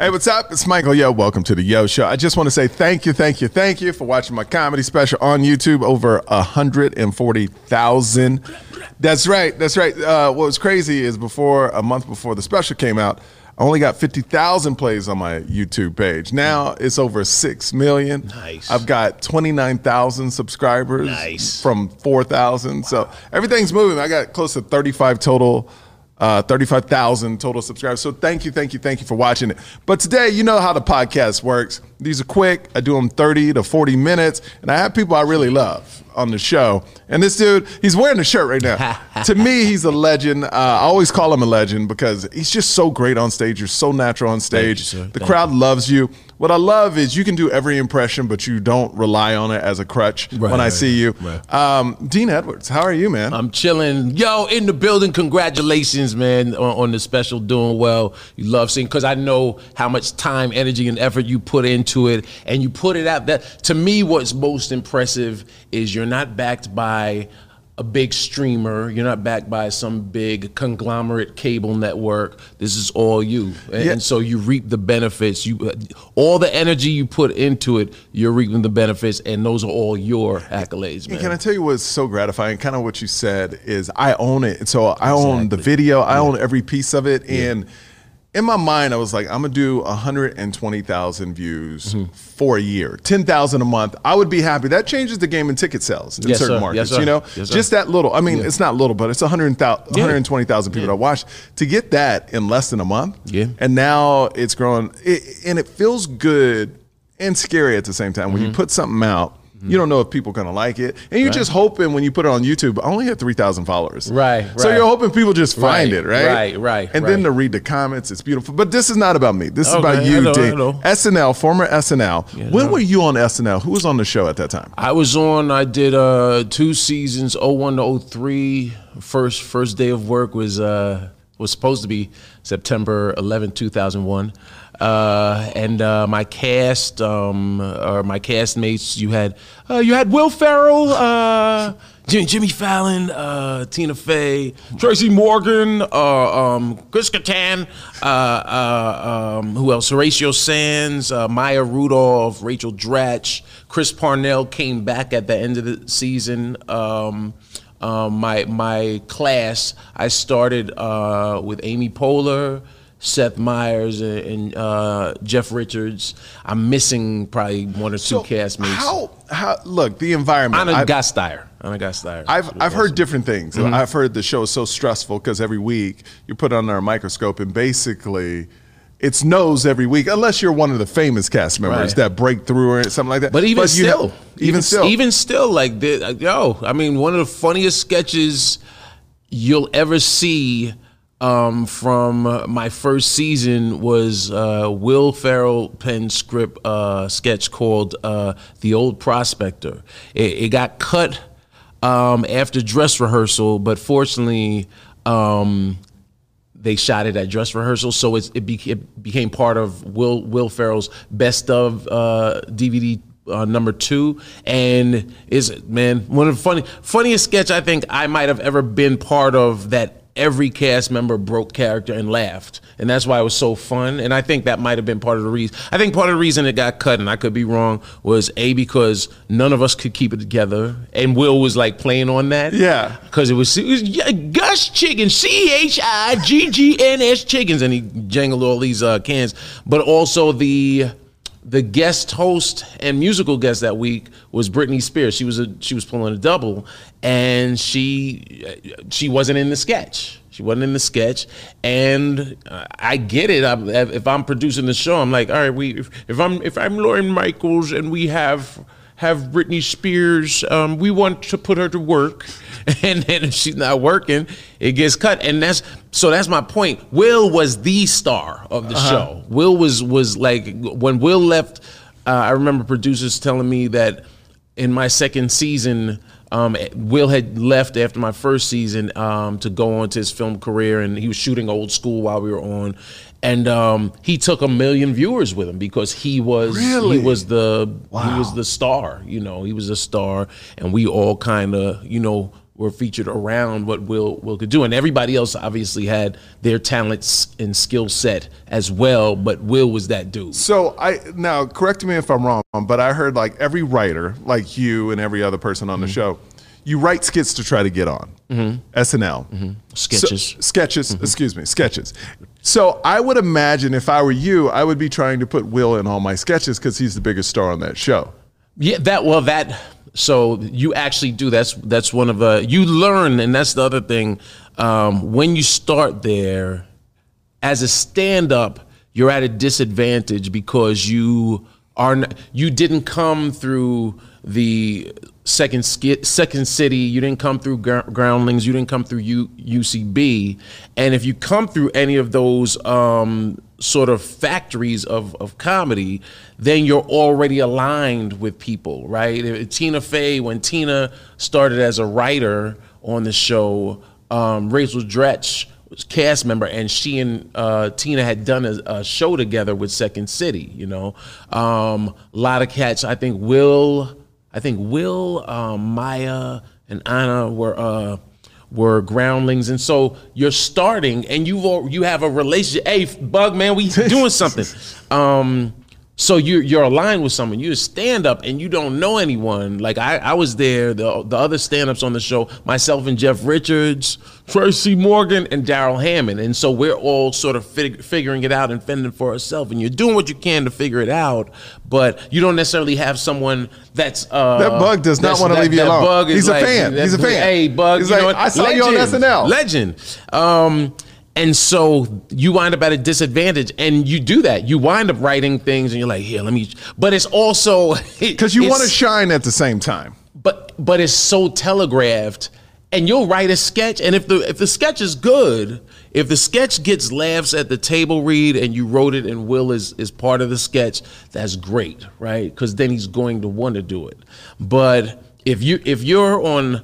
Hey, what's up? It's Michael Yo. Welcome to the Yo Show. I just want to say thank you, thank you, thank you for watching my comedy special on YouTube. Over 140,000. That's right. That's right. Uh, what was crazy is before a month before the special came out, I only got 50,000 plays on my YouTube page. Now it's over 6 million. Nice. I've got 29,000 subscribers Nice. from 4,000. So everything's moving. I got close to 35 total uh, 35,000 total subscribers. So thank you, thank you, thank you for watching it. But today, you know how the podcast works. These are quick. I do them 30 to 40 minutes, and I have people I really love on the show. And this dude, he's wearing the shirt right now. to me, he's a legend. Uh, I always call him a legend because he's just so great on stage. You're so natural on stage. you, the Thank crowd loves you. What I love is you can do every impression, but you don't rely on it as a crutch Right, when I right, see you. right. Um, Dean Edwards, how are you, man? I'm chilling. Yo, in the building. Congratulations, man, on, on the special. Doing well. You love seeing because I know how much time, energy, and effort you put into it, and you put it out. That to me, what's most impressive is you're not backed by a big streamer. You're not backed by some big conglomerate cable network. This is all you, and, Yeah. and so you reap the benefits. You, uh, all the energy you put into it, you're reaping the benefits, and those are all your accolades, man. Can I tell you what's so gratifying? Kind of what you said is I own it. So I own the video, I own every piece of it. And in my mind, I was like, I'm gonna do 120,000 views Mm-hmm. for a year, 10,000 a month. I would be happy. That changes the game in ticket sales in Yes, certain sir. markets. Yes, you know, Yes, just that little. I mean, it's not little, but it's 100,000 Yeah. 120,000 people that watch. To get that in less than a month, Yeah. and now it's growing, it, and it feels good and scary at the same time. Mm-hmm. When you put something out, you don't know if people are gonna like it, and you're just hoping when you put it on YouTube. I only had three thousand followers, Right, So you're hoping people just find Right, it, right? right, right, And then to read the comments, it's beautiful. But this is not about me. This is about you, Dean. SNL, former SNL. when know. were you on SNL? Who was on the show at that time? I was on. I did uh, two seasons, 01 to 03. First first day of work was uh, was supposed to be September 11, 2001. Uh, and uh, my cast, um, or my castmates, you had uh, you had Will Ferrell, uh, Jimmy, Jimmy Fallon, uh, Tina Fey, Tracy Morgan, uh, um, Chris Kattan, uh, uh, um, who else? Horatio Sanz, uh, Maya Rudolph, Rachel Dratch, Chris Parnell came back at the end of the season. Um, um, my my class, I started uh, with Amy Poehler. Seth Meyers and, and uh, Jeff Richards. I'm missing probably one or two castmates. How? How? Look, the environment. Ana Gasteyer. Ana Gasteyer. I've I've heard different things. Mm-hmm. I've heard the show is so stressful because every week you're put it under a microscope and basically it's nose every week, unless you're one of the famous cast members Right. that break through or something like that. But even you still, know- even, still, even still, like yo, I mean, one of the funniest sketches you'll ever see um, from uh, my first season was uh, Will Ferrell pen script uh, sketch called uh, "The Old Prospector." It, it got cut um, after dress rehearsal, but fortunately. Um, they shot it at dress rehearsal, so it's, it, be, it became part of Will Will Ferrell's best of uh, DVD uh, number two, and is it man one of the funny funniest sketch I think I might have ever been part of that. Every cast member broke character and laughed, and that's why it was so fun. And I think that might have been part of the reason. I think part of the reason it got cut, and I could be wrong, was a because none of us could keep it together, and Will was like playing on that. Yeah. Because it was, it was yeah, Gus Chicken, C H I G G N S Chiggins, and he jangled all these uh, cans. But also the the guest host and musical guest that week was Britney Spears. She was a she was pulling a double, and she she wasn't in the sketch. She wasn't in the sketch, and uh, I get it. I, if I'm producing the show, I'm like, all right, we if, if I'm if I'm Lorne Michaels and we have have Britney Spears. Um, we want to put her to work, and then if she's not working, it gets cut. And that's so. That's my point. Will was the star of the show. Will was was like when Will left. Uh, I remember producers telling me that in my second season. Um, Will had left after my first season um, to go on to his film career, and he was shooting Old School while we were on. And um, he took a million viewers with him because he was Really? he was the he was the star. You know, he was a star, and we all kind of you know were featured around what Will Will could do, and everybody else obviously had their talents and skill set as well. But Will was that dude. So I now correct me if I'm wrong, but I heard like every writer, like you and every other person on the Mm-hmm. show, you write skits to try to get on SNL Mm-hmm. Sketches. So- sketches. Excuse me, sketches. So I would imagine if I were you, I would be trying to put Will in all my sketches because he's the biggest star on that show. Yeah, that well that so you actually do that's that's one of uh you learn and that's the other thing um when you start there as a stand up you're at a disadvantage because you are you didn't come through the second second city you didn't come through groundlings you didn't come through U, UCB and if you come through any of those um sort of factories of, of comedy, then you're already aligned with people, right? Tina Fey, when Tina started as a writer on the show, um, Rachel Dratch was cast member, and she and uh, Tina had done a, a show together with Second City. You know, um, a lot of cats. I think Will, I think Will, um, Maya, and Ana were. Uh, were groundlings, and so you're starting, and you've al- you have a relationship. Hey, Bug man, we doing something. Um, so you're you're aligned with someone. You're a stand up, and you don't know anyone. Like I, I was there. The the other stand ups on the show, myself and Jeff Richards, Tracy Morgan, and Darrell Hammond, and so we're all sort of fig- figuring it out and fending for ourselves. And you're doing what you can to figure it out, but you don't necessarily have someone that's uh, That Bug does not wanna leave you that alone. Bug is He's a like- fan. He's a fan. Hey, Bug, He's you know like, what? "I saw you on SNL." Legend. Um, and so you wind up at a disadvantage, and you do that. You wind up writing things, and you're like, "Here, let me." But it's also Because you want to shine at the same time. but but it's so telegraphed and you'll write a sketch and if the if the sketch is good if the sketch gets laughs at the table read and you wrote it and will is is part of the sketch that's great right because then he's going to want to do it but if you if you're on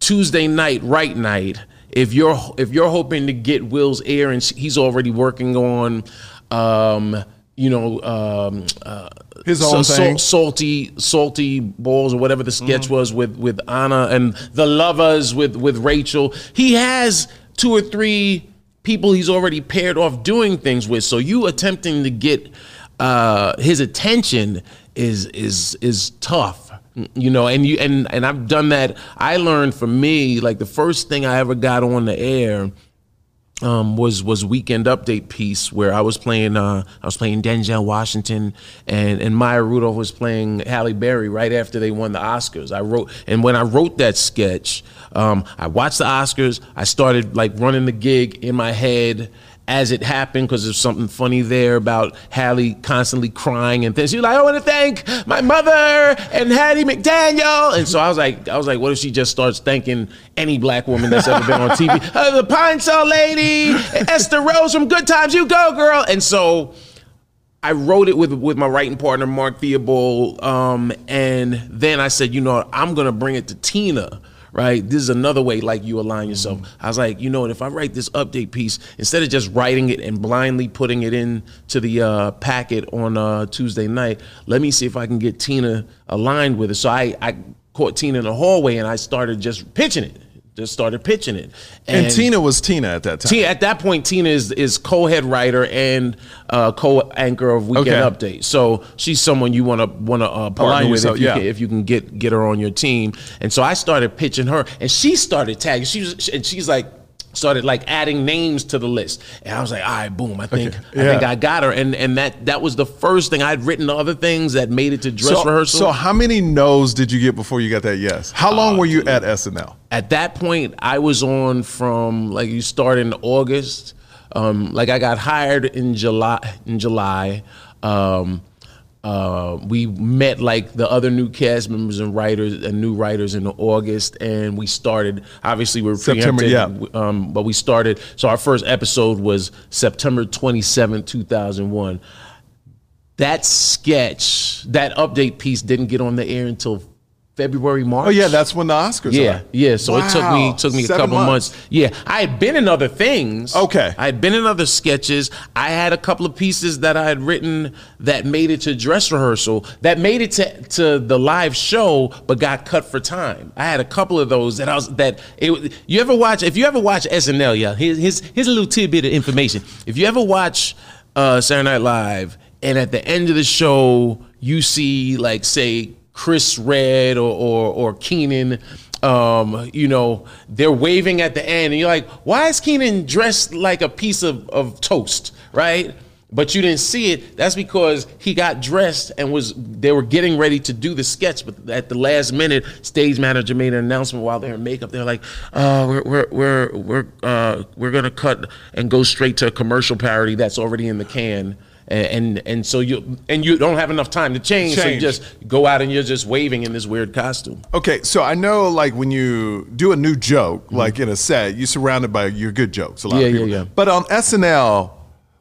tuesday night right night if you're if you're hoping to get will's ear and he's already working on um you know um uh His own so- thing. salty salty balls or whatever the sketch Mm-hmm. was with with Ana and the lovers with with Rachel. He has two or three people he's already paired off doing things with. So you attempting to get uh, his attention is is is tough. You know, and you and and I've done that. I learned for me, like the first thing I ever got on the air um, was was weekend update piece where I was playing uh, I was playing Denzel Washington and and Maya Rudolph was playing Halle Berry right after they won the Oscars. I wrote and when I wrote that sketch, um, I watched the Oscars. I started like running the gig in my head as it happened because there's something funny there about Halle constantly crying and things. She's like, I want to thank my mother and Hattie McDaniel. And so I was like, I was like, what if she just starts thanking any black woman that's ever been on TV? Uh, the Pine Sol lady, Esther Rolle from Good Times, you go, girl. And so I wrote it with with my writing partner Mark Theobald, um, and then I said, you know, I'm gonna bring it to Tina. Right, this is another way like you align yourself. I was like, you know, what, if I write this update piece instead of just writing it and blindly putting it in to the uh, packet on uh, Tuesday night, let me see if I can get Tina aligned with it. So I, I caught Tina in the hallway and I started just pitching it. Just started pitching it. And, Tina was Tina at that time. Tina, at that point, Tina is is co-head writer and uh, co-anchor of Weekend Okay. Update. So she's someone you want to want to uh, partner with yourself, if you yeah. can, if you can get get her on your team. And so I started pitching her, and she started tagging. She was and she's like started like adding names to the list and i was like all right boom i think i Yeah. think i got her and and that that was the first thing i'd written other things that made it to dress so, rehearsal so how many no's did you get before you got that yes? How long were you at SNL? at that point i was on from like you start in august um, like i got hired in july in july um, uh, we met like the other new cast members and writers and new writers in August, and we started. Obviously, we we're September, preempted, Um, but we started. So our first episode was September twenty seventh, two thousand one. That sketch, that update piece, didn't get on the air until February, March. Oh yeah, that's when the Oscars Yeah, are. yeah. So it took me took me a Seven couple months. Yeah, I had been in other things. Okay. I had been in other sketches. I had a couple of pieces that I had written that made it to dress rehearsal, that made it to to the live show, but got cut for time. I had a couple of those that I was that it. You ever watch? If you ever watch SNL, yeah. Here's here's, here's a little tidbit of information. If you ever watch uh, Saturday Night Live, and at the end of the show, you see like say Chris Redd or or, or Kenan, um, you know, they're waving at the end, and you're like, why is Kenan dressed like a piece of, of toast, right? But you didn't see it. That's because he got dressed and was they were getting ready to do the sketch, but at the last minute, stage manager made an announcement while they're in makeup. They're like, uh, we're we're we're we're uh, we're gonna cut and go straight to a commercial parody that's already in the can and and, so you and you don't have enough time to change, so you just go out and you're just waving in this weird costume. Okay, so I know like when you do a new joke, like in a set, you're surrounded by your good jokes. A lot Mm-hmm. Yeah, of yeah, people. yeah. But on SNL,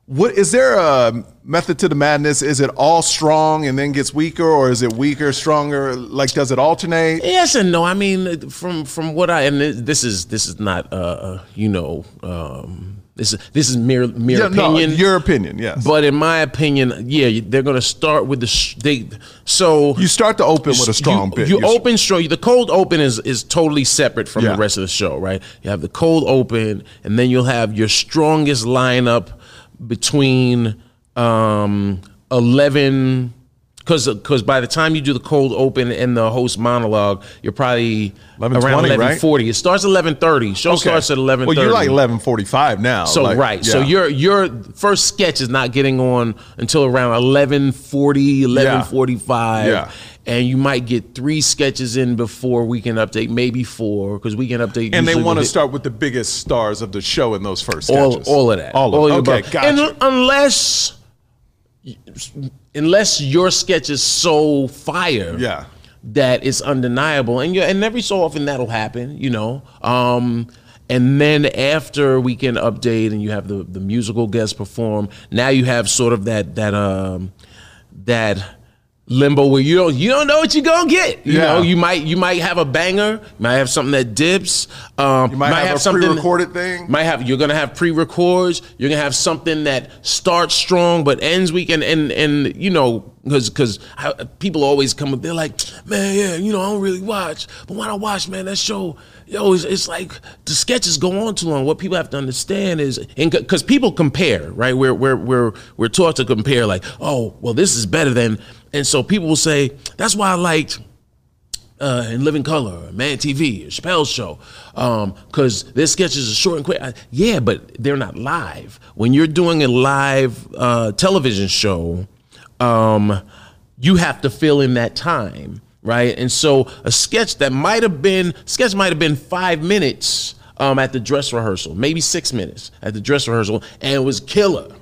what is there a method to the madness? Is it all strong and then gets weaker, or is it weaker, stronger? Like, does it alternate? Yes and no. I mean, from from what I and this is this is not uh you know um this is this is mere mere Yeah, no, opinion. your opinion, yes. but in my opinion, yeah, they're gonna start with the sh- they. So you start to open with a strong you, bit. You You- open strong. The cold open is is totally separate from Yeah. the rest of the show, right? You have the cold open, and then you'll have your strongest lineup between um, eleven. Because because by the time you do the cold open and the host monologue, you're probably 11:20, around right? eleven forty. It starts eleven thirty. Show starts at eleven Well, you're like 11:45 now. So like, right. So your your first sketch is not getting on until around 11:40, 11:45. Yeah. And you might get three sketches in before Weekend Update, maybe four, because Weekend Update. and they want to start with the biggest stars of the show in those first sketches. all of that, All of it. Okay, above. gotcha. And unless unless your sketch is so fire, Yeah. that it's undeniable, and you and every so often that'll happen, you know. Um, and then after Weekend Update, and you have the the musical guest perform. Now you have sort of that that um that limbo where you don't you don't know what you're gonna get. You Yeah. know, you might you might have a banger, might have something that dips. Um, You might have a pre-recorded thing. Might have you're gonna have pre-records. You're gonna have something that starts strong but ends weak, and and and you know because because people always come up. They're like, man, yeah, you know, I don't really watch, but when I watch, man, that show, yo, it's, it's like the sketches go on too long. What people have to understand is, because people compare, right? We're we're we're we're taught to compare, like, oh, well, this is better than, and so people will say that's why I liked uh, in Living Color, MadTV, Chappelle's show, because their sketches are short and quick. I- yeah, but they're not live. When you're doing a live uh, television show, um, you have to fill in that time, right? And so a sketch that might have been sketch might have been five minutes um, at the dress rehearsal, maybe six minutes at the dress rehearsal, and it was killer.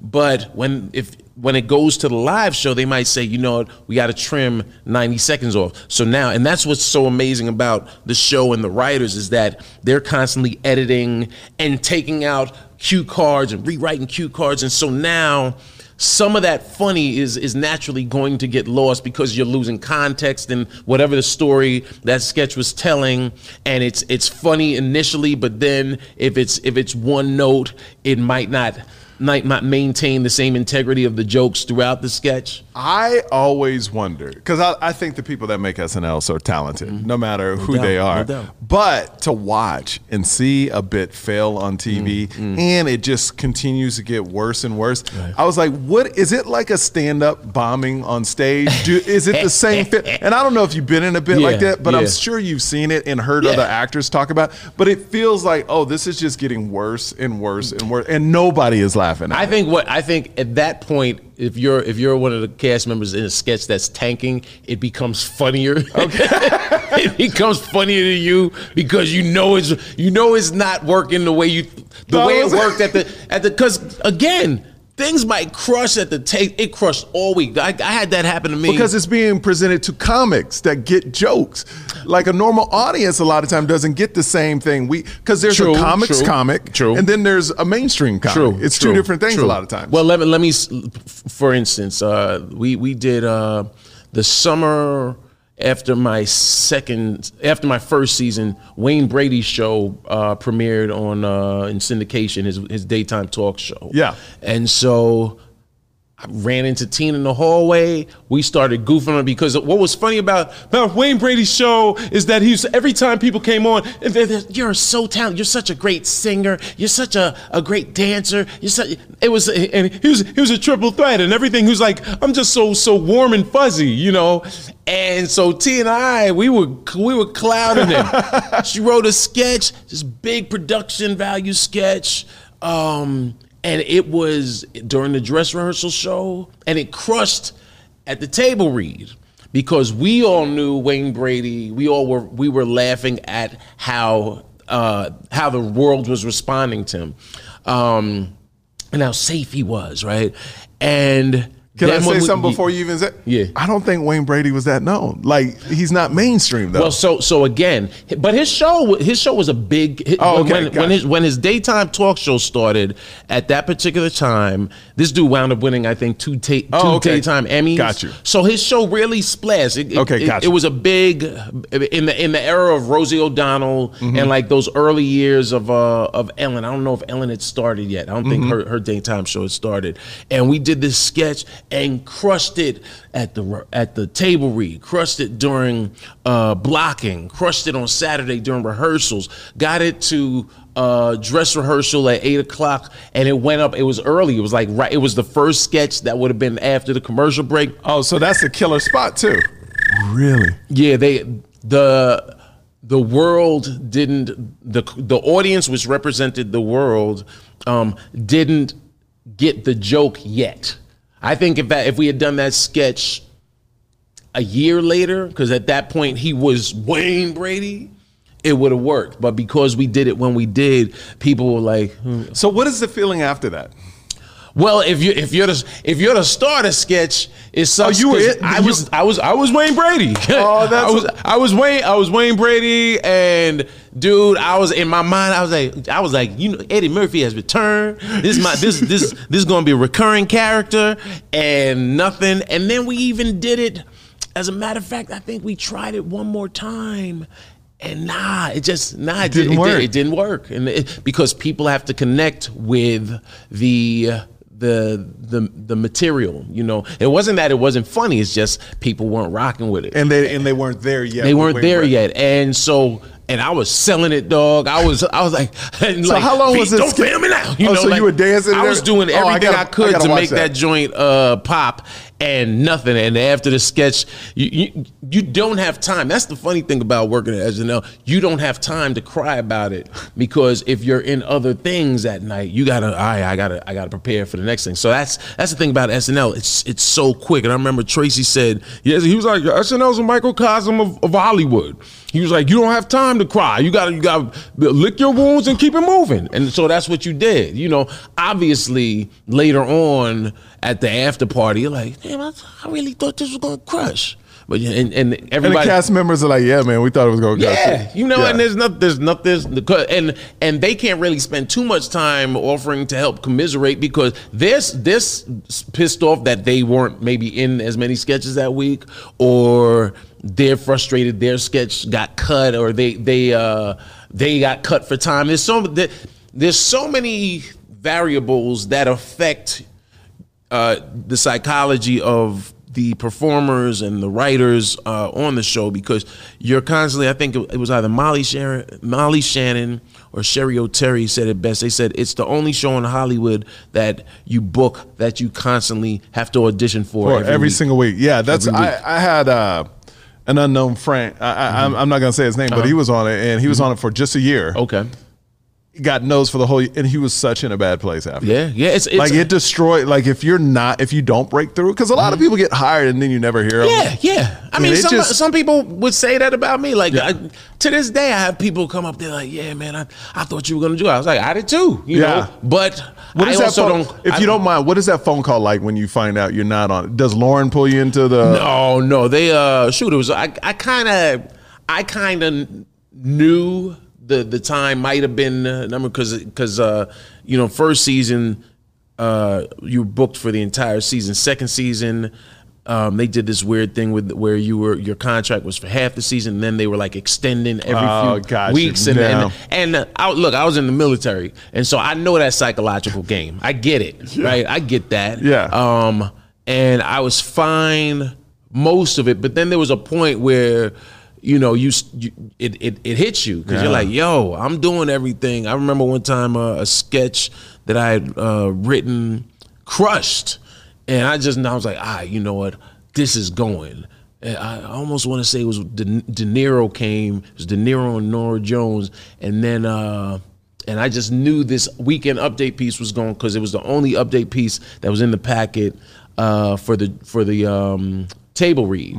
But when if when it goes to the live show, they might say, you know what, we got to trim 90 seconds off. So now, and that's what's so amazing about the show and the writers is that they're constantly editing and taking out cue cards and rewriting cue cards. And so now some of that funny is is naturally going to get lost because you're losing context and whatever the story that sketch was telling. And it's it's funny initially but then if it's if it's one note it might not might not maintain the same integrity of the jokes throughout the sketch I always wonder because I, I think the people that make SNL so talented, mm-hmm. no matter who doubt, they are. doubt. but to watch and see a bit fail on TV mm-hmm. and it just continues to get worse and worse. I was like, what is it like a stand up bombing on stage? Do, is it the same fit? And I don't know if you've been in a bit like that, but I'm sure you've seen it and heard Yeah. other actors talk about. it. But it feels like, oh, this is just getting worse and worse and worse, and nobody is laughing. At I it. think what I think at that point, if you're if you're one of the cast members in a sketch that's tanking, it becomes funnier. Okay, it becomes funnier to you because you know it's you know it's not working the way you the No, way it worked at the at the because again things might crush at the tape. It crushed all week. I, I had that happen to me because it's being presented to comics that get jokes. Like a normal audience, a lot of time doesn't get the same thing. We because there's True, a comics true, comic, true. and then there's a mainstream comic. True, it's true, two different things a lot of times. Well, let me let me. For instance, uh, we we did uh, the summer after my second, after my first season, Wayne Brady's show uh, premiered on uh, in syndication, his his daytime talk show. Yeah. and so I ran into Tina in the hallway. We started goofing on because what was funny about, about Wayne Brady's show is that he's every time people came on, they- they- you're so talented. You're such a great singer. You're such a, a great dancer. You're such. It was and he was he was a triple threat and everything. He was like, I'm just so so warm and fuzzy, you know. And so T and I, we were we were clouding him. she wrote a sketch, this big production value sketch. Um, and it was during the dress rehearsal show, and it crushed at the table read because we all knew Wayne Brady. We all were we were laughing at how uh, how the world was responding to him, um, and how safe he was, right? And Can I say something before you even say? Yeah. I don't think Wayne Brady was that known. Like he's not mainstream though. Well, so so again, but his show his show was a big. Oh, okay, when, gotcha. when his when his daytime talk show started at that particular time, this dude wound up winning I think two ta- two Oh, okay. daytime Emmys. Got you. So his show really splashed. It, it- Okay, it, got it you. was a big in the in the era of Rosie O'Donnell Mm-hmm. and like those early years of uh of Ellen. I don't know if Ellen had started yet. I don't think Mm-hmm. her her daytime show had started. And we did this sketch and crushed it at the at the table read, crushed it during uh, blocking, crushed it on Saturday during rehearsals, got it to uh, dress rehearsal at eight o'clock, and it went up. It was early. It was like right. It was the first sketch that would have been after the commercial break. oh, so that's a killer spot too. Really? Yeah, they the the world didn't the the audience which represented the world um, didn't get the joke yet. I think if that if we had done that sketch a year later, because at that point he was Wayne Brady, it would have worked. But because we did it when we did, people were like, hmm. So what is the feeling after that? "Well, if you if you're the if you're the star of sketch, it sucks." Oh, you were it? I was I was I was Wayne Brady. Oh, that's- I was I was Wayne I was Wayne Brady, and dude, I was in my mind. I was like I was like you know Eddie Murphy has returned. This is my this this this is gonna be a recurring character, and nothing. And then we even did it. As a matter of fact, I think we tried it one more time. And nah, it just nah, it, Didn't it, work. did- it didn't work, and it, because people have to connect with the the the the material. You know, it wasn't that it wasn't funny. It's just people weren't rocking with it. And they and they weren't there yet. they weren't there yet, and so and I was selling it, dog. I was I was like, So like, how long was this Don't film me now. Oh, so you were dancing I was doing Oh, I everything I, gotta- I could gotta make that. that joint uh, pop, and nothing. And after the sketch, you, you you don't have time. That's the funny thing about working at SNL. You don't have time to cry about it because if you're in other things at night, you gotta. Right, I gotta I gotta prepare for the next thing. So that's that's the thing about SNL. It's it's so quick. And I remember Tracy said, yes, he was like SNL's a microcosm of, of Hollywood. He was like, you don't have time to cry. You gotta you gotta lick your wounds and keep it moving. And so that's what you did. You know, obviously later on at the after party, you're like, damn, I, I really thought this was gonna crush. But yeah, and, and And the everybody cast members are like, "Yeah, man, we thought it was going to go." yeah, you know, Yeah. and there's not, there's not, there's, and and they can't really spend too much time offering to help commiserate because this this pissed off that they weren't maybe in as many sketches that week, or they're frustrated their sketch got cut, or they they uh they got cut for time. There's so there's so many variables that affect uh, the psychology of the performers and the writers uh, on the show because you're constantly. I think it was either Molly Sharon, Molly Shannon or Cheri Oteri said it best. They said it's the only show in Hollywood that you book that you constantly have to audition for For every, week. single week. Yeah, that's. I, I had uh, an unknown friend. I, I, I'm, mm-hmm. I'm not gonna say his name, but uh-huh. he was on it, and he was mm-hmm. on it for just a year. Okay. Got nose for the whole, and he was such in a bad place after. Yeah. Yeah. It's, it's like it destroyed. Like if you're not, if you don't break through, because a lot of people get hired and then you never hear them. Yeah, yeah. I mean, some, just- some people would say that about me. Like I, to this day, I have people come up there like, "Yeah, man, I, I thought you were gonna do." it. I was like, "I did too," you Yeah. know. But What I is that? also Phone, don't. if I- you don't mind, what is that phone call like when you find out you're not on? it? Does Lorne pull you into the? No, no. They uh shoot. It was I. I kind of. I kind of knew the the time might have been uh, number because because uh you know first season uh you booked for the entire season. Second season. um, they did this weird thing with where you were your contract was for half the season, and then they were like extending every Oh, few gotcha. weeks. And Yeah. and, and uh, I, look, I was in the military, and so I know that psychological game. I get it, right? I get that. Yeah. Um, and I was fine most of it, but then there was a point where. You know, you, you it, it it hits you because you're like, "Yo, I'm doing everything." I remember one time uh, a sketch that I had uh, written crushed, and I just I was like, "Ah, you know what? This is going." And I almost want to say it was De, De Niro came, it was De Niro and Norah Jones, and then uh, and I just knew this weekend update piece was going because it was the only update piece that was in the packet uh, for the for the um, table read.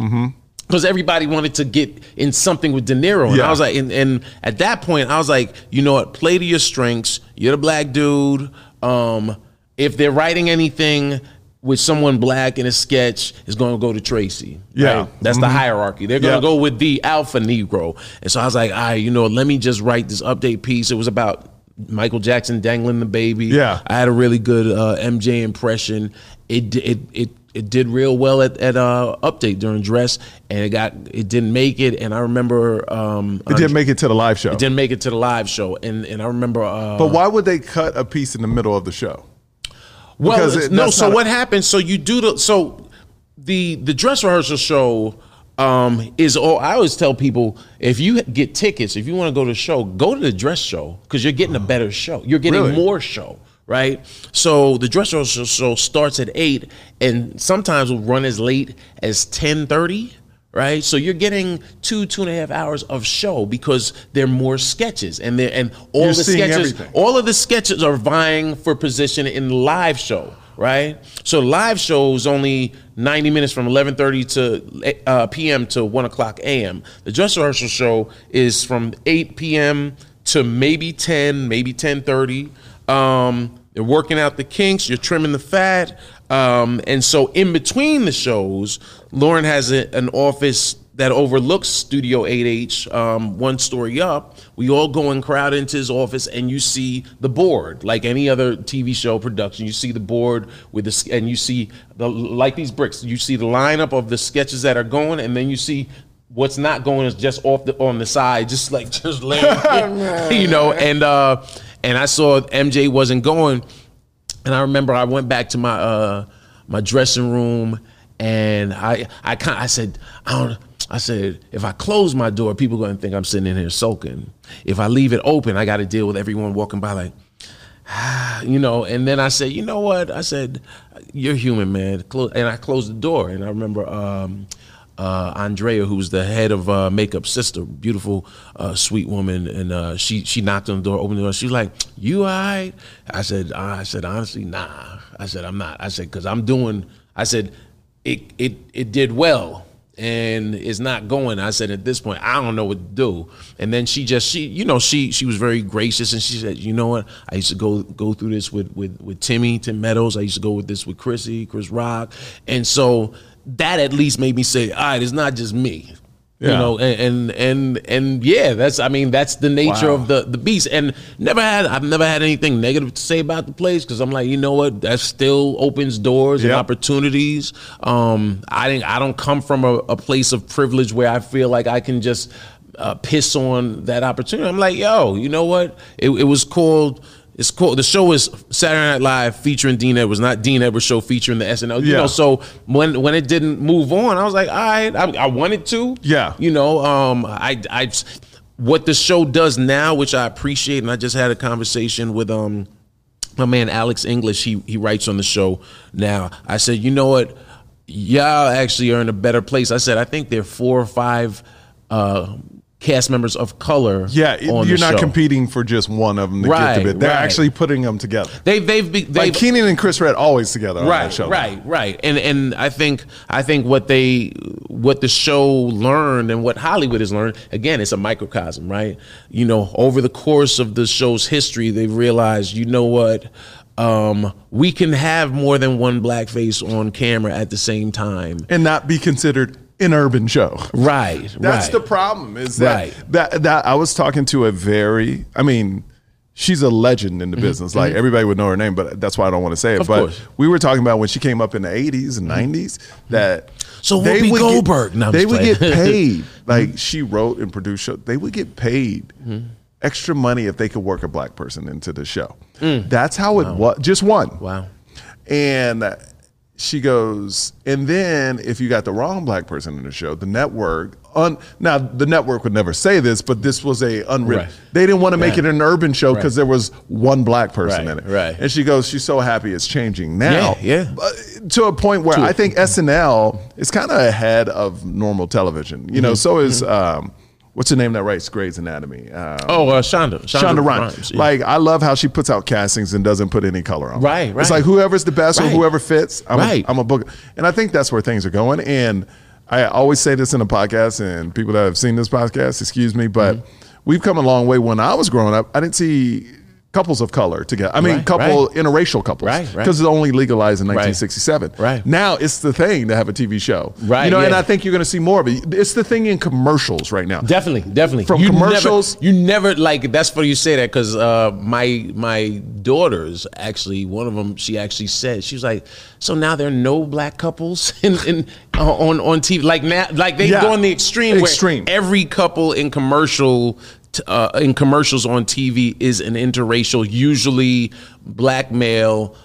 Because everybody wanted to get in something with De Niro, and Yeah. I was like, and, and at that point, I was like, you know what? Play to your strengths. You're the black dude. Um, if they're writing anything with someone black in a sketch, it's going to go to Tracy. Yeah. right? that's the hierarchy. They're going to Yeah. go with the alpha Negro. And so I was like, all right, you know, let me just write this update piece. It was about Michael Jackson dangling the baby. Yeah. I had a really good uh, MJ impression. It it it it did real well at, at uh, update during dress, and it got it didn't make it. And I remember um, It didn't make it to the live show. it didn't make it to the live show, and and I remember. Uh, but why would they cut a piece in the middle of the show? Well, Because it- no. So what happens? So you do the so the the dress rehearsal show um, is all. I always tell people if you get tickets, if you want to go to the show, go to the dress show because you're getting a better show. You're getting Really? more show. Right, so the dress rehearsal show starts at eight, and sometimes will run as late as ten thirty. Right, so you're getting two two and a half hours of show because there are more sketches, and there and all You're the sketches, everything. all of the sketches are vying for position in the live show, right? So live show is only 90 minutes from 11:30 to uh, p.m. to 1 o'clock a.m. The dress rehearsal show is from 8 p.m. to maybe 10, maybe 10:30. Um, you're working out the kinks, you're trimming the fat, um, and so in between the shows, Lorne has a, an office that overlooks Studio 8H, um, one story up. We all go and crowd into his office, and you see the board, like any other TV show production. You see the board with the, and you see the like these bricks. You see the lineup of the sketches that are going, and then you see what's not going is just off the on the side, just like just laying, you know. And uh, and I saw MJ wasn't going, and I remember I went back to my uh my dressing room and I I kind I said I don't I said if I close my door people are going to think I'm sitting in here sulking. If I leave it open I got to deal with everyone walking by like you know? And then I said you know what? I said you're human man. And I closed the door and I remember um uh, Andrea, who's the head of uh, Makeup Sister, beautiful, uh, sweet woman, and uh, she she knocked on the door, opened the door. She's like, "You all right?" I said, "I said honestly, nah." I said, "I'm not." I said, "Cause I'm doing." I said, "It it it did well." And it's not going. I said at this point, I don't know what to do. And then she just she, you know, she she was very gracious and she said, you know what? I used to go go through this with with with Timmy, Tim Meadows. I used to go with this with Chrissy, Chris Rock. And so that at least made me say, all right, it's not just me. You know, and, and and and yeah, that's I mean that's the nature Wow. of the the beast. And never had I've never had anything negative to say about the place because I'm like, you know what, that still opens doors and opportunities. Um, I didn't I don't come from a, a place of privilege where I feel like I can just uh, piss on that opportunity. I'm like, yo, you know what? It, it was called. It's called the show is Saturday Night Live featuring Dean Edwards, not Dean Edwards show featuring the SNL. You Yeah. know, so when when it didn't move on, I was like, all right, I, I wanted to. Yeah. You know, um, I I what the show does now, which I appreciate, and I just had a conversation with um my man Alex English. He he writes on the show now. I said, you know what, y'all actually are in a better place. I said, I think there are four or five uh, cast members of color. Yeah, you're not show. competing for just one of them to get Right, the bit. They're right. actually putting them together. They they've be, they've Like Kenan and Chris Redd always together on that right show. right right and and i think i think what they what the show learned and what hollywood has learned again it's a microcosm right you know over the course of the show's history they've realized you know what um, we can have more than one blackface on camera at the same time And not be considered an urban show. right That's right. the problem. Is that Right. that that I was talking to a very, I mean, she's a legend in the mm-hmm, business. Like mm-hmm. everybody would know her name, but that's why I don't want to say it. Of but course. we were talking about when she came up in the 80s and mm-hmm. 90s that So they Whoopi would Goldberg- Get, No, they would get paid. like she wrote and produced shows. They would get paid extra money if they could work a black person into the show. Mm. That's how it was. Just one. Wow. And she goes, and then if you got the wrong black person in the show, the network, un, now the network would never say this, but this was a unwritten. Right. They didn't want to make Right. it an urban show because there was one black person Right, in it. right. And she goes, she's so happy it's changing now. Yeah, yeah. But to a point where I think SNL is kind of ahead of normal television. You Mm-hmm. know, so is um, what's the name that writes Grey's Anatomy? Um, Oh, uh, Shonda. Shonda Rhimes. yeah. Like I love how she puts out castings and doesn't put any color on. it. Right, It's like whoever's the best or whoever fits. I'm Right. a, I'm a book, and I think that's where things are going. And I always say this in a podcast, and people that have seen this podcast, excuse me, but Mm-hmm. we've come a long way. When I was growing up, I didn't see couples of color together. I mean, Right, couple right. interracial couples, Right, right. because it's only legalized in 1967. Right. now, it's the thing to have a TV show. Right, you know, and. I think you're going to see more of it. It's the thing in commercials right now. Definitely, definitely. From You commercials- never, you never like. That's funny you say that because uh, my my daughters actually, one of them, she actually said she was like, so now there are no black couples in, in uh, on on TV. Like now, like they Yeah. go on the extreme, Extreme. every couple in commercial. Uh, in commercials on TV is an interracial, usually black male,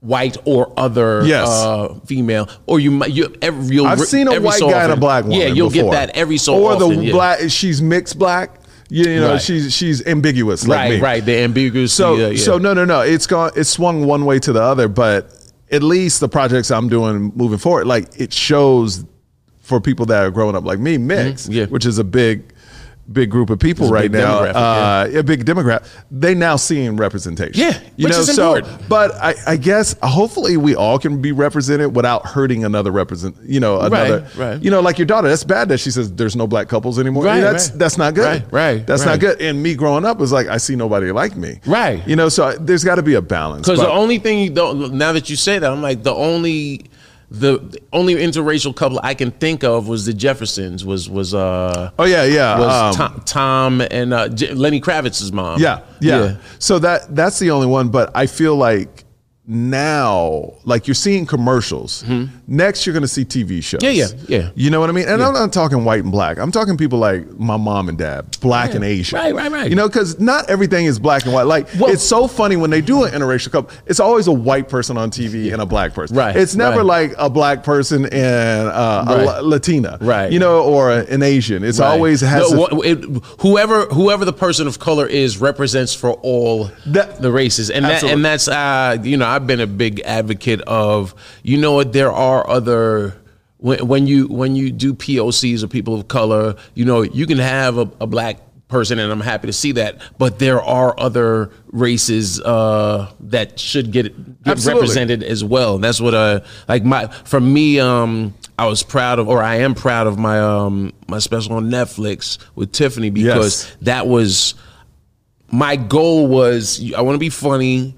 white or other Yes. uh, female, or you might you every you'll I've seen a white so guy and a black woman. Yeah, you'll before. get that every so or often. Or the yeah. black. She's mixed black. You, you know, Right. she's she's ambiguous like right, me. right. The ambiguous. So yeah, yeah. so no no no. It's gone. It's swung one way to the other, but at least the projects I'm doing moving forward, like it shows for people that are growing up like me, mixed, Mm-hmm. yeah. which is a big. Big group of people right now, uh, a big demographic. They now seeing representation. Yeah, you which know. is so, important. but I, I guess hopefully we all can be represented without hurting another represent. You know, another. right. right. You know, like your daughter. That's bad that she says there's no black couples anymore. Right, that's right. that's not good. Right, right, That's right. not good. And me growing up was like I see nobody like me. Right. You know, so there's got to be a balance. Because the only thing you don't now that you say that, I'm like the only the, only interracial couple I can think of was the Jeffersons. Was was uh oh yeah, yeah, was um, Tom, Tom and uh, J- Lenny Kravitz's mom. yeah, yeah, So that that's the only one. But I feel like now, like you're seeing commercials. Next, you're going to see TV shows. Mm-hmm. Yeah, yeah, yeah. You know what I mean? And I'm not talking white and black. I'm talking people like my mom and dad, black and Asian. Right, right, right. You know, because not everything is black and white. Like Well- it's so funny when they do an interracial couple. It's always a white person on TV and a black person. Right, It's never right. like a black person and uh, a Right. La- Latina. Right. You know, or an Asian. It's Right. always has. No, a- it- whoever whoever the person of color is represents for all That- the races, and that, and that's uh, you know I've been a big advocate of you know what there are other. When, when you when you do POCs or people of color, you know you can have a, a black person, and I'm happy to see that. But there are other races uh, that should get get represented as well. That's what uh like my for me um I was proud of or I am proud of my um my special on Netflix with Tiffany because Yes. that was my goal was I want to be funny,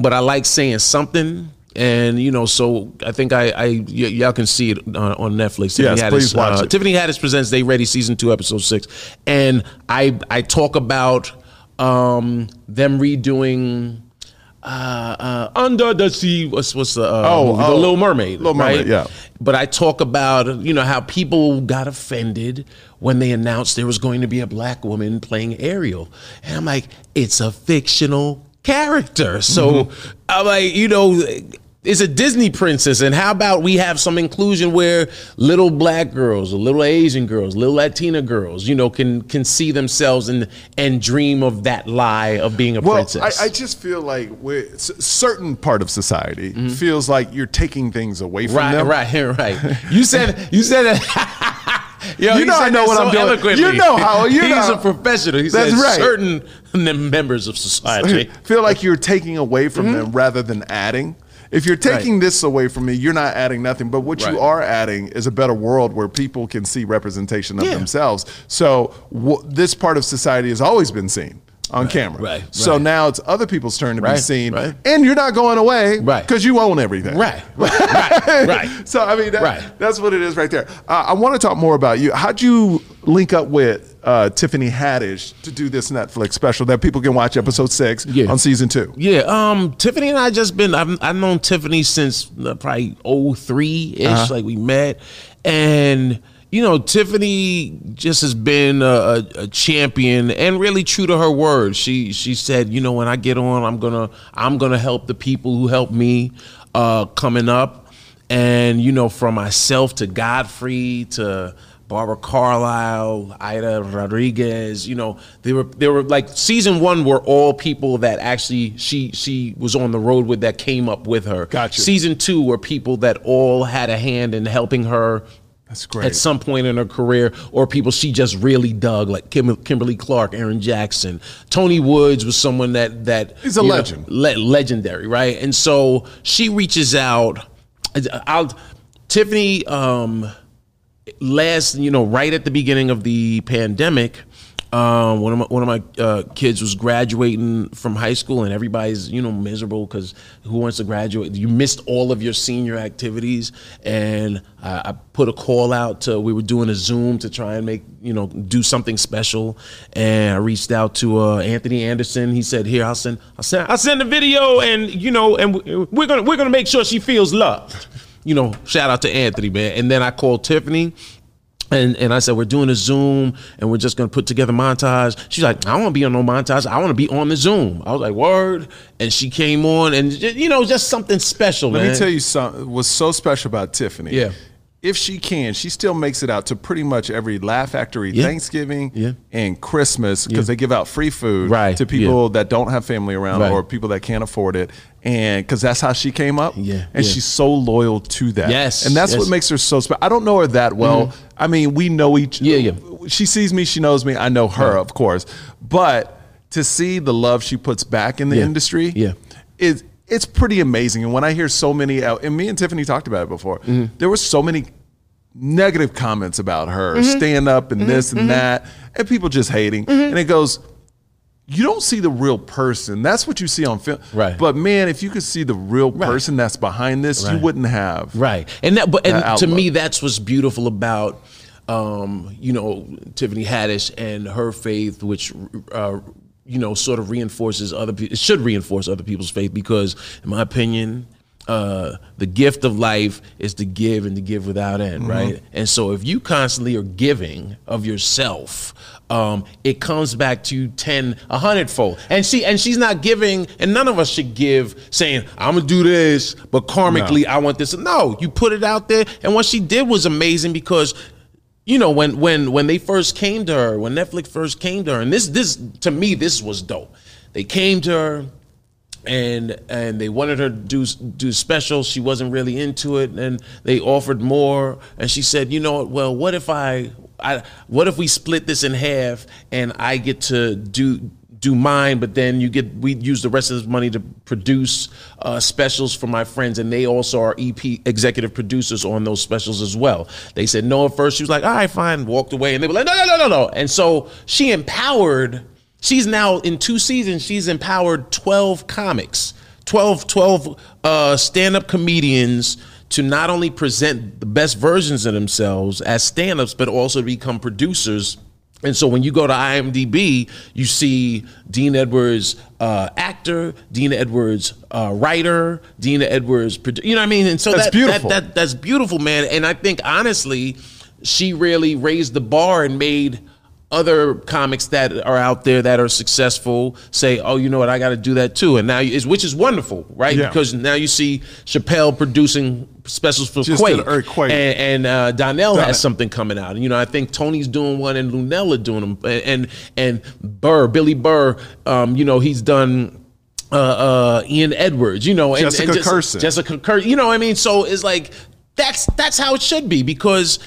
but I like saying something. And you know, so I think I, I y- y'all can see it on, on Netflix. Yes, Haddish, please watch uh, it. Tiffany Haddish presents They Ready season two, episode six, and I I talk about um, them redoing uh, uh, Under the Sea. What's what's the uh, Oh, movie? oh, the Little Mermaid? Little Mermaid, right? yeah. But I talk about you know how people got offended when they announced there was going to be a black woman playing Ariel, and I'm like, it's a fictional character. So Mm-hmm. I'm like, you know. It's a Disney princess, and how about we have some inclusion where little black girls, or little Asian girls, little Latina girls, you know, can can see themselves and and dream of that lie of being a Well, princess. I, I just feel like we're, certain part of society Mm-hmm. feels like you're taking things away from Right, them. Right, right, right. You said you said that. Yo, You know I know what so I'm doing. eloquently. You know how- you he's know. a professional. He That's says right. certain members of society. feel like you're taking away from Mm-hmm. them rather than adding. If you're taking this away from me, you're not adding nothing. But what Right. you are adding is a better world where people can see representation of Yeah. themselves. So w- this part of society has always been seen. On camera. right, So right. now it's other people's turn to be seen, right. and you're not going away, Right. Because you own everything, Right, right, right, right. So I mean, that, Right. that's what it is right there. Uh, I want to talk more about you. How'd you link up with uh, Tiffany Haddish to do this Netflix special that people can watch episode six Yeah. on season two? Yeah, um, Tiffany and I just been. I've, I've known Tiffany since uh, probably 03 ish, Uh-huh. like we met, and you know, Tiffany just has been a, a, a champion and really true to her word. She she said, you know, when I get on, I'm gonna I'm gonna help the people who helped me uh, coming up, and you know, from myself to Godfrey to Barbara Carlisle, Aida Rodriguez, you know, they were they were like season one were all people that actually she she was on the road with that came up with her. Gotcha. Season two were people that all had a hand in helping her That's great. at some point in her career, or people she just really dug, like Kim, Kimberly Clark, Aaron Jackson, Tony Woods was someone that that He's a you know, le- legendary, right? And so she reaches out. I'll Tiffany. Um, last, you know, right at the beginning of the pandemic, um, one of my, one of my uh, kids was graduating from high school, and everybody's you know miserable because who wants to graduate? You missed all of your senior activities, and I, I put a call out to. We were doing a Zoom to try and make you know do something special, and I reached out to uh, Anthony Anderson. He said, "Here, I'll send, I'll send, I'll send the video, and you know, and we're gonna we're gonna make sure she feels loved." You know, shout out to Anthony, man. And then I called Tiffany. And, and I said, we're doing a Zoom and we're just going to put together montage. She's like, I want to be on no montage. I want to be on the Zoom. I was like, word. And she came on and, you know, just something special, Let man. me tell you something. What's so special about Tiffany? Yeah. If she can, she still makes it out to pretty much every Laugh Factory Yeah. Thanksgiving Yeah. and Christmas because they give out free food Right. to people that don't have family around Right. or people that can't afford it. And because that's how she came up. Yeah, And yeah. she's so loyal to that. Yes, And that's yes. Mm-hmm. what makes her so special. I don't know her that well. I mean, we know each other. Yeah, yeah. She sees me, she knows me. I know her, of course. But to see the love she puts back in the Yeah. industry Yeah. is it's pretty amazing. And when I hear so many, out, and me and Tiffany talked about it before, Mm-hmm. there were so many negative comments about her, Mm-hmm. stand up and this and that, and people just hating. Mm-hmm. And it goes, you don't see the real person. That's what you see on film. Right. But man, if you could see the real person that's behind this, you wouldn't have. Right, and that, but and That to me, that's what's beautiful about, um, you know, Tiffany Haddish and her faith, which, uh, you know, sort of reinforces other people. It should reinforce other people's faith because, in my opinion. Uh, the gift of life is to give and to give without end, Mm-hmm. right? And so, if you constantly are giving of yourself, um, it comes back to you ten, a hundredfold. And she and she's not giving, and none of us should give saying, "I'm gonna do this," but karmically, I want this. No, you put it out there, and what she did was amazing because. You know when when when they first came to her, when Netflix first came to her, and this this to me this was dope. They came to her, and and they wanted her to do do special. She wasn't really into it, and they offered more. And she said, "You know what? Well, what if I, I what if we split this in half, and I get to do." Do mine, but then you get we use the rest of this money to produce uh, specials for my friends, and they also are EP executive producers on those specials as well. They said no at first. She was like, "All right, fine," walked away, and they were like, "No, no, no, no, no." And so she empowered She's now in two seasons, she's empowered 12 comics, 12, 12 uh, stand up comedians to not only present the best versions of themselves as stand ups, but also to become producers. And so when you go to IMDb, you see Dean Edwards, uh, actor, Dean Edwards, uh, writer, Dean Edwards, produ- you know what I mean? And so That's that, beautiful. That, that, that's beautiful, man. And I think honestly, she really raised the bar and made other comics that are out there that are successful say, "Oh, you know what? I got to do that too." And now, is which is wonderful, right? Yeah. Because now you see Chappelle producing specials for Just Quake, Earthquake. and, and uh, Donnell has something coming out. And you know, I think Tony's doing one, and Luenell doing them, and and, and Burr, Billy Burr, um, you know, he's done. Uh, uh, Ian Edwards, you know, and, Jessica and Kirson. Jessica Kirson, you know what I mean? So it's like that's that's how it should be because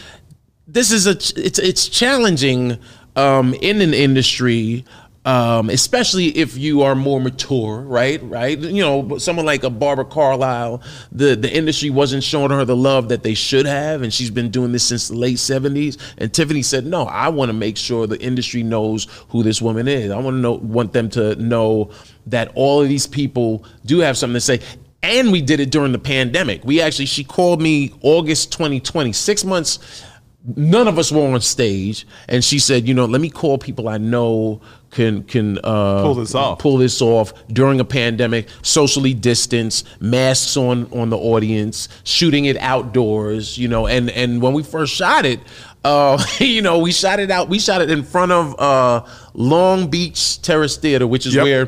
this is a it's it's challenging um, in an industry um, especially if you are more mature, right? Right? You know, someone like a Barbara Carlisle, the the industry wasn't showing her the love that they should have, and she's been doing this since the late '70s. And Tiffany said, "No, I want to make sure the industry knows who this woman is. I want to know, want them to know that all of these people do have something to say." And we did it during the pandemic. We actually, she called me August 2020, six months none of us were on stage and she said you know let me call people i know can can uh, pull this off pull this off during a pandemic socially distanced masks on on the audience shooting it outdoors you know and and when we first shot it uh, you know we shot it out we shot it in front of uh, long beach terrace theater which is Yep. where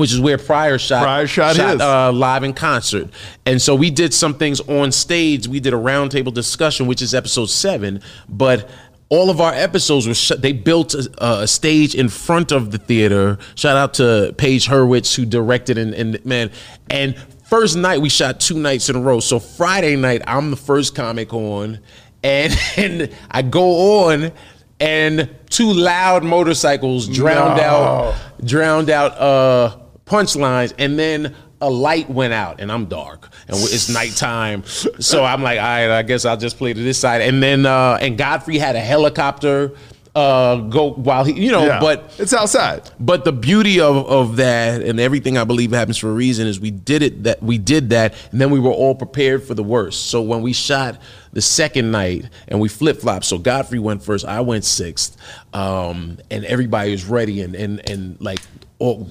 which is where Pryor shot, Pryor shot his. uh, live in concert. And so we did some things on stage. We did a roundtable discussion, which is episode seven. But all of our episodes were shut. They built a, a stage in front of the theater. Shout out to Paige Hurwitz who directed and, and man. And first night we shot two nights in a row. So Friday night I'm the first comic on, and, and I go on. And two loud motorcycles drowned No. out drowned out uh punchlines and then a light went out and I'm dark and it's nighttime. So I'm like, all right, I guess I'll just play to this side. And then uh and Godfrey had a helicopter uh go while he you know, Yeah. but it's outside. but the beauty of, of that and everything I believe happens for a reason is we did it that we did that and then we were all prepared for the worst. So when we shot the second night and we flip flopped, so Godfrey went first, I went sixth, um, and everybody was ready and and and like all,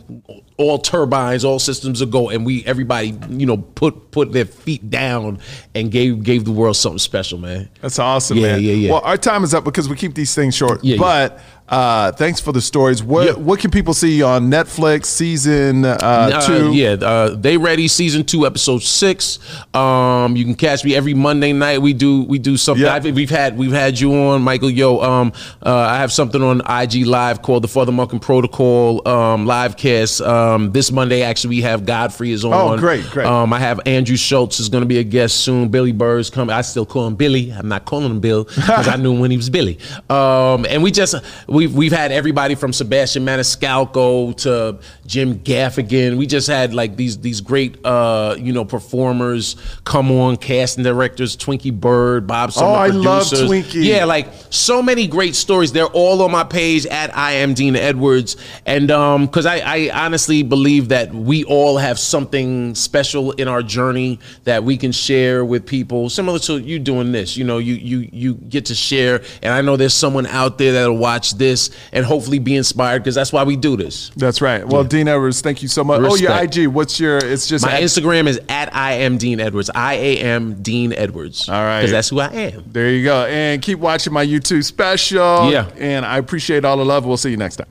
all turbines, all systems a go, and we everybody you know put put their feet down and gave gave the world something special, man. That's awesome, Yeah, man. yeah, yeah. Well, our time is up because we keep these things short. Yeah, yeah. Uh, thanks for the stories. What Yeah. what can people see on Netflix season uh, Uh, two? yeah, uh, they ready season two, episode six. Um, you can catch me every Monday night. We do we do something. Yeah. Think we've had we've had you on, Michael. Yo, um, uh, I have something on IG Live called the Father Monken Protocol um, live cast. Um, this Monday, actually, we have Godfrey is on. Oh, great, great. Um, I have Andrew Schulz is going to be a guest soon. Billy Burr's coming. I still call him Billy. I'm not calling him Bill because I knew him when he was Billy. Um, and we just we've we've had everybody from Sebastian Maniscalco to Jim Gaffigan. We just had like these these great uh, you know performers come on, casting directors, Twinkie Byrd, Bob Sumner, Oh, I love. Twinkie. Yeah, like so many great stories. They're all on my page at I am Dean Edwards, and um, because I, I honestly believe that we all have something special in our journey that we can share with people. Similar to you doing this, you know, you you you get to share, and I know there's someone out there that'll watch this and hopefully be inspired because that's why we do this. That's right. Well, Dean Edwards, thank you so much. Oh, your IG. What's your? It's just My at- Instagram is at I am Dean Edwards. I A M Dean Edwards. All right. because that's who I am. There you go. And keep watching my YouTube special. Yeah. And I appreciate all the love. We'll see you next time.